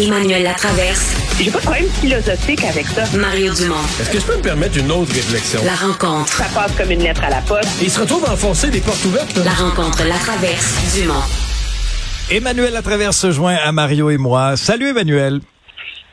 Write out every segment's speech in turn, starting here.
Emmanuel Latraverse. J'ai pas de problème philosophique avec ça. Mario Dumont. Est-ce que je peux me permettre une autre réflexion? La rencontre. Ça passe comme une lettre à la poste. Il se retrouve à enfoncer des portes ouvertes. là. La rencontre, la traverse, Dumont. Emmanuel Latraverse se joint à Mario et moi. Salut Emmanuel.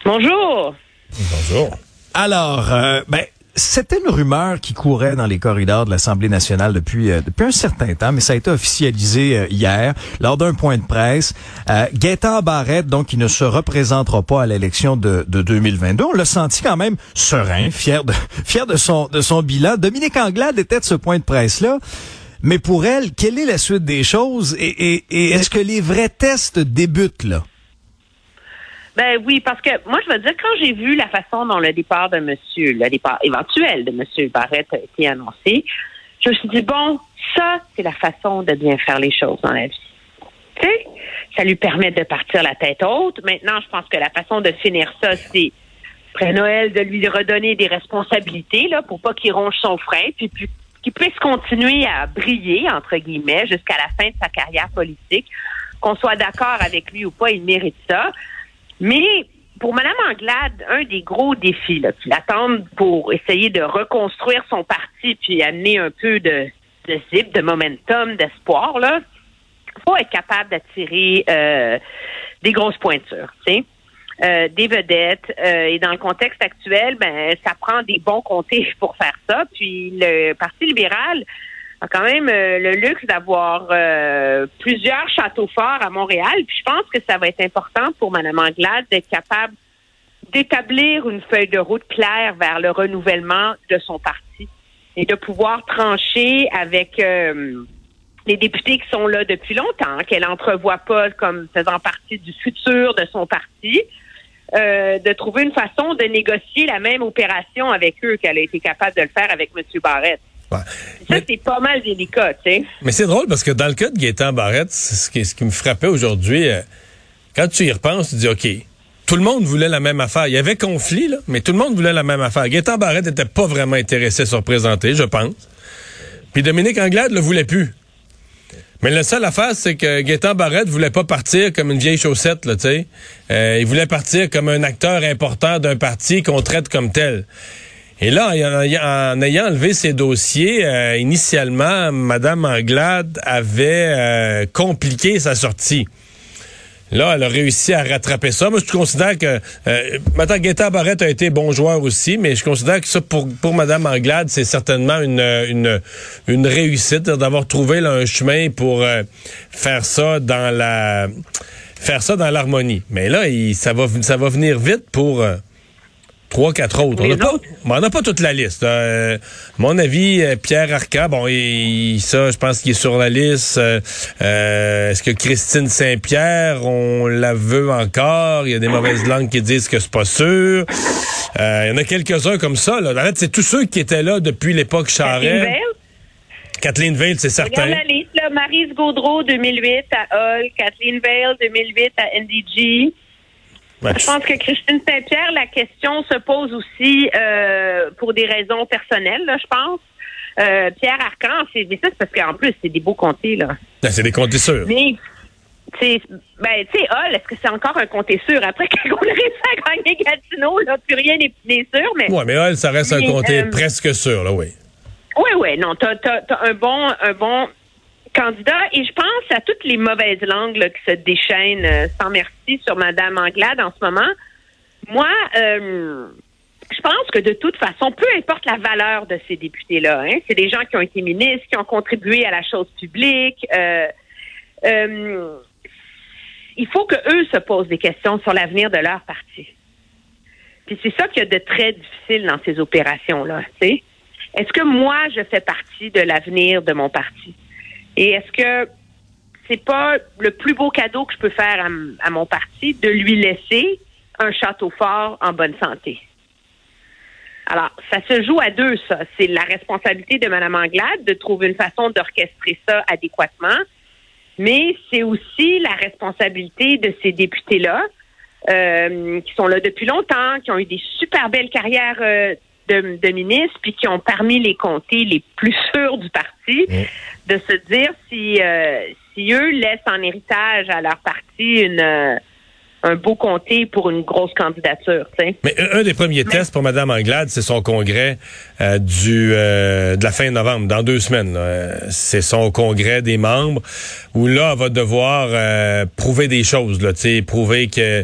Bonjour. Bonjour. Alors, euh, ben, c'était une rumeur qui courait dans les corridors de l'Assemblée nationale depuis euh, depuis un certain temps, mais ça a été officialisé euh, hier lors d'un point de presse. Euh, Gaétan Barrette, donc, qui ne se représentera pas à l'élection de, de 2022, on l'a senti quand même serein, fier de fier de son de son bilan. Dominique Anglade était de ce point de presse là. Mais pour elle, quelle est la suite des choses? Et, et, et est-ce que les vrais tests débutent là? Ben oui, parce que moi, je veux dire, quand j'ai vu la façon dont le départ de monsieur, le départ éventuel de monsieur Barrette a été annoncé, je me suis dit, bon, ça, c'est la façon de bien faire les choses dans la vie. Tu sais, ça lui permet de partir la tête haute. Maintenant, je pense que la façon de finir ça, c'est après Noël de lui redonner des responsabilités là pour pas qu'il ronge son frein, puis, puis qu'il puisse continuer à briller entre guillemets jusqu'à la fin de sa carrière politique. Qu'on soit d'accord avec lui ou pas, il mérite ça. Mais pour Mme Anglade, un des gros défis qui l'attendent pour essayer de reconstruire son parti puis amener un peu de, de zip, de momentum, d'espoir, là, faut être capable d'attirer euh, des grosses pointures. Euh, des vedettes euh, et dans le contexte actuel, ben ça prend des bons comtés pour faire ça. Puis le Parti libéral a quand même euh, le luxe d'avoir euh, plusieurs châteaux forts à Montréal. Puis je pense que ça va être important pour Mme Anglade d'être capable d'établir une feuille de route claire vers le renouvellement de son parti et de pouvoir trancher avec euh, les députés qui sont là depuis longtemps, qu'elle entrevoit pas comme faisant partie du futur de son parti, euh, de trouver une façon de négocier la même opération avec eux qu'elle a été capable de le faire avec M. Barrette. Ouais. Ça, c'est pas mal délicat, tu sais. mais c'est drôle parce que dans le cas de Gaétan Barrette, ce qui, ce qui me frappait aujourd'hui, euh, quand tu y repenses, tu dis, OK, tout le monde voulait la même affaire. Il y avait conflit, là, mais tout le monde voulait la même affaire. Gaétan Barrette n'était pas vraiment intéressé à se représenter, je pense. Puis Dominique Anglade le voulait plus. Mais la seule affaire, c'est que Gaétan Barrette voulait pas partir comme une vieille chaussette, là, tu sais. Euh, il voulait partir comme un acteur important d'un parti qu'on traite comme tel. Et là, en, ayant enlevé ces dossiers, euh, initialement, Madame Anglade avait euh, compliqué sa sortie. Là, elle a réussi à rattraper ça. Moi, je considère que... Euh, maintenant, Gaétan Barrette a été bon joueur aussi, mais je considère que ça, pour, pour Mme Anglade, c'est certainement une, une, une réussite d'avoir trouvé là, un chemin pour euh, faire ça dans la... faire ça dans l'harmonie. Mais là, il, ça, va, ça va venir vite pour... euh, Trois, quatre autres. On Les n'a pas, on n'a pas toute la liste. Euh, mon avis, euh, Pierre Arca, bon, il, ça, je pense qu'il est sur la liste. Euh, Est-ce que Christine Saint-Pierre, on la veut encore? Il y a des mauvaises langues qui disent que c'est pas sûr. Euh, il y en a quelques-uns comme ça. Là. En fait, c'est tous ceux qui étaient là depuis l'époque Kathleen Charest. Veil, Kathleen Veil, c'est certain. Regarde la liste, là. Maryse Gaudreau, 2008 à Hull. Kathleen Veil, 2008 à NDG. Ouais, Je pense que Christine Saint-Pierre, la question se pose aussi euh, pour des raisons personnelles, là, je pense. Euh, Pierre Arcan, c'est mais ça, c'est parce qu'en plus, c'est des beaux comtés, là. Ben, c'est des comptes sûrs. Mais, tu sais, ben, tu sais, Hall, est-ce que c'est encore un comté sûr? Après qu'on a réussi à gagner Gatineau, là, plus rien n'est sûr, mais... Ouais, mais elle, ça reste un comté euh, presque sûr, là, oui. Oui, oui, non, t'as, t'as, t'as un bon, un bon candidat. Et je pense à toutes les mauvaises langues qui se déchaînent euh, sans merci sur Mme Anglade en ce moment. Moi, euh, je pense que de toute façon, peu importe la valeur de ces députés-là, hein, c'est des gens qui ont été ministres, qui ont contribué à la chose publique. Euh, il faut que eux se posent des questions sur l'avenir de leur parti. Puis c'est ça qu'il y a de très difficile dans ces opérations-là. Est-ce que moi, je fais partie de l'avenir de mon parti? Et est-ce que c'est pas le plus beau cadeau que je peux faire à, mon parti de lui laisser un château fort en bonne santé? Alors, ça se joue à deux, ça. C'est la responsabilité de Mme Anglade de trouver une façon d'orchestrer ça adéquatement, mais c'est aussi la responsabilité de ces députés-là euh, qui sont là depuis longtemps, qui ont eu des super belles carrières euh, de, de ministres, puis qui ont parmi les comtés les plus sûrs du parti, de se dire si, euh, si eux laissent en héritage à leur parti une, euh, un beau comté pour une grosse candidature. tu sais. Mais un un des premiers tests pour Mme Anglade, c'est son congrès euh, du euh, de la fin novembre, dans deux semaines. Euh, C'est son congrès des membres où là, elle va devoir euh, prouver des choses, là, prouver euh,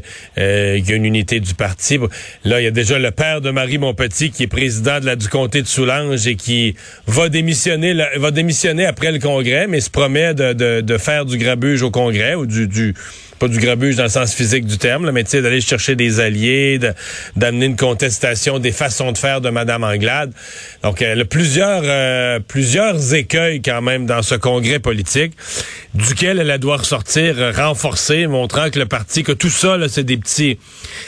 qu'il y a une unité du parti. Là, il y a déjà le père de Marie Montpetit qui est président de la du comté de Soulanges et qui va démissionner, là, va démissionner après le congrès, mais se promet de, de, de faire du grabuge au congrès ou du, du pas du grabuge dans le sens physique du terme, là, mais tu sais, d'aller chercher des alliés, d'amener une contestation des façons de faire de Madame Anglade. Donc, elle a plusieurs, euh, plusieurs écueils quand même dans ce congrès politique, duquel elle doit ressortir euh, renforcée, montrant que le parti, que tout ça, c'est des petits,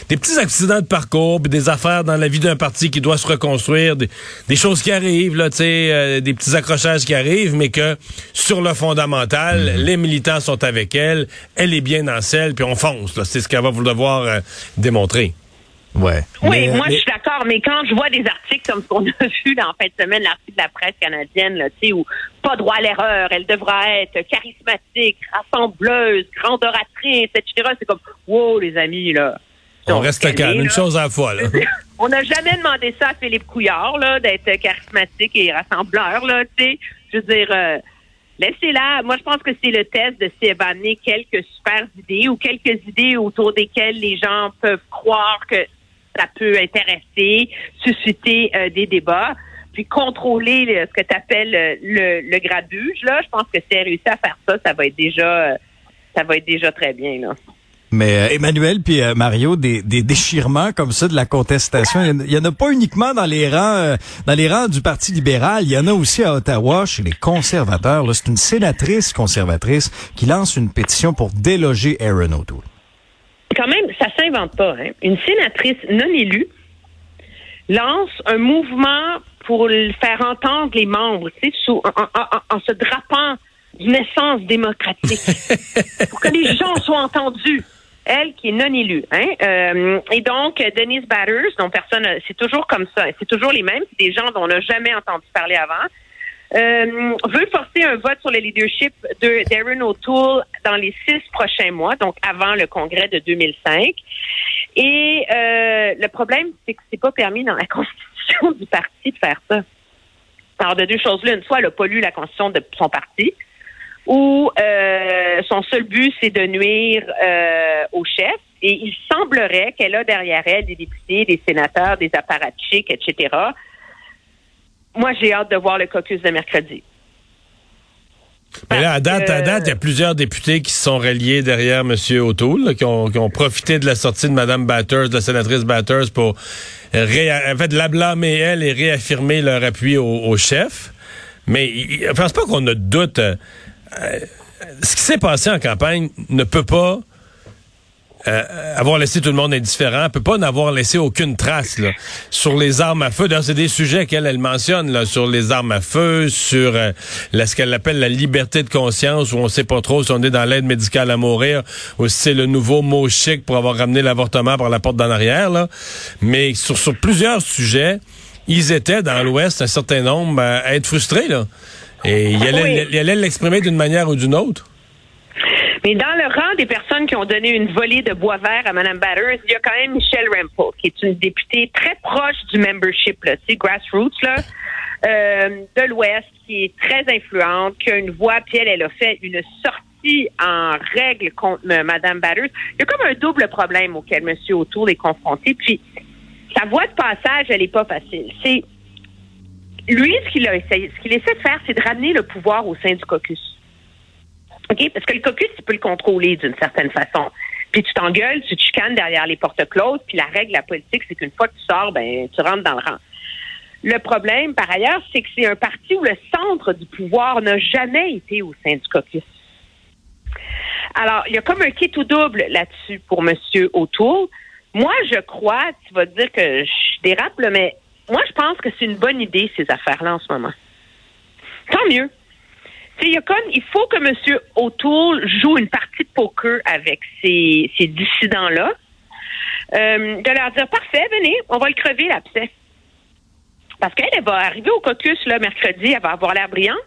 des petits accidents de parcours, puis des affaires dans la vie d'un parti qui doit se reconstruire, des, des choses qui arrivent, là, tu sais, euh, des petits accrochages qui arrivent, mais que sur le fondamental, les militants sont avec elle, elle est bien dans selle, puis on fonce. là. C'est ce qu'elle va vous devoir euh, démontrer. Ouais. Oui, Mais, moi mais- je suis d'accord, mais quand je vois des articles comme ce qu'on a vu dans en fin de semaine, l'article de la presse canadienne, là, tu sais, où pas droit à l'erreur, elle devra être charismatique, rassembleuse, grande oratrice, etc. C'est comme, wow, les amis, là. On reste calme, une là. chose à la fois. Là. On n'a jamais demandé ça à Philippe Couillard, là, d'être charismatique et rassembleur, là, tu sais. Je veux dire, euh, laissez-la. Moi, je pense que c'est le test de va amener quelques super idées ou quelques idées autour desquelles les gens peuvent croire que ça peut intéresser, susciter euh, des débats, puis contrôler le- ce que tu appelles le, le grabuge, là. Je pense que si elle réussit à faire ça, ça va être déjà, euh, ça va être déjà très bien, là. Mais euh, Emmanuel puis euh, Mario, des, des déchirements comme ça de la contestation, il y en a- pas uniquement dans les rangs euh, dans les rangs du Parti libéral, il y en a aussi à Ottawa chez les conservateurs. C'est une sénatrice conservatrice qui lance une pétition pour déloger Aaron O'Toole. quand même, ça s'invente pas. Hein. Une sénatrice non élue lance un mouvement pour faire entendre les membres, tu sais, sous- en, en- en- en se drapant d'une essence démocratique, pour que les gens soient entendus. Elle qui est non élue. Hein? Euh, et donc, Denise Batters, dont personne, c'est toujours comme ça, c'est toujours les mêmes, c'est des gens dont on n'a jamais entendu parler avant, euh, veut forcer un vote sur le leadership de Darren O'Toole dans les six prochains mois, donc avant le congrès de 2005. Et euh, le problème, c'est que c'est pas permis dans la constitution du parti de faire ça. Alors, de deux choses l'une, soit elle n'a pas lu la constitution de son parti, ou euh, son seul but, c'est de nuire euh, au chef. Et il semblerait qu'elle a derrière elle des députés, des sénateurs, des apparatchiks, etc. Moi, j'ai hâte de voir le caucus de mercredi. Mais là, à date, à date, il y a plusieurs députés qui se sont reliés derrière M. O'Toole, là, qui, ont, qui ont profité de la sortie de Mme Batters, de la sénatrice Batters, pour ré- en fait, la blâmer elle et réaffirmer leur appui au, au chef. Mais je pense pas qu'on a de doute. Euh, ce qui s'est passé en campagne ne peut pas euh, avoir laissé tout le monde indifférent, peut pas n'avoir laissé aucune trace sur les armes à feu. C'est des sujets qu'elle elle mentionne sur les armes à feu, sur euh, ce qu'elle appelle la liberté de conscience, où on sait pas trop si on est dans l'aide médicale à mourir ou si c'est le nouveau mot chic pour avoir ramené l'avortement par la porte d'en arrière. Mais sur, sur plusieurs sujets, ils étaient dans l'Ouest un certain nombre à être frustrés là. Et il allait l'exprimer d'une manière ou d'une autre? Mais dans le rang des personnes qui ont donné une volée de bois vert à Mme Batters, il y a quand même Michelle Rempel, qui est une députée très proche du membership, là, tu sais, grassroots, là, euh, de l'Ouest, qui est très influente, qui a une voix, puis elle, elle a fait une sortie en règle contre Mme Batters. Il y a comme un double problème auquel M. Autour est confronté. Puis, sa voix de passage, elle n'est pas facile. C'est lui, ce qu'il a essayé, ce qu'il essaie de faire, c'est de ramener le pouvoir au sein du caucus. OK? Parce que le caucus, tu peux le contrôler d'une certaine façon. Puis tu t'engueules, tu te chicanes derrière les portes closes, puis la règle la politique, c'est qu'une fois que tu sors, ben tu rentres dans le rang. Le problème, par ailleurs, c'est que c'est un parti où le centre du pouvoir n'a jamais été au sein du caucus. Alors, il y a comme un kit ou double là-dessus pour M. O'Toole. Moi, je crois, tu vas dire que je dérape, là, mais moi, je pense que c'est une bonne idée, ces affaires-là, en ce moment. Tant mieux. Il y a comme, il faut que M. O'Toole joue une partie de poker avec ces, dissidents-là. Euh, de leur dire, parfait, venez, on va le crever, l'abcès. Parce qu'elle elle va arriver au caucus le mercredi, elle va avoir l'air brillante.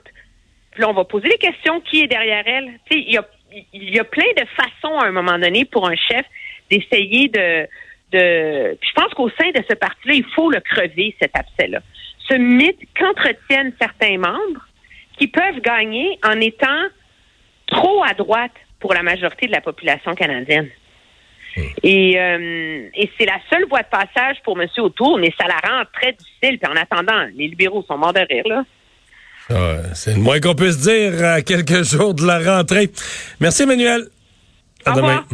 Puis là, on va poser les questions, qui est derrière elle? Il y a, y a plein de façons, à un moment donné, pour un chef d'essayer de, de... Puis je pense qu'au sein de ce parti-là, il faut le crever, cet abcès-là. Ce mythe qu'entretiennent certains membres qui peuvent gagner en étant trop à droite pour la majorité de la population canadienne. Et, euh, et c'est la seule voie de passage pour M. Autour, mais ça la rend très difficile. Puis en attendant, les libéraux sont morts de rire, là. Ah, c'est le moins qu'on puisse dire à quelques jours de la rentrée. Merci, Emmanuel. À Au demain. revoir.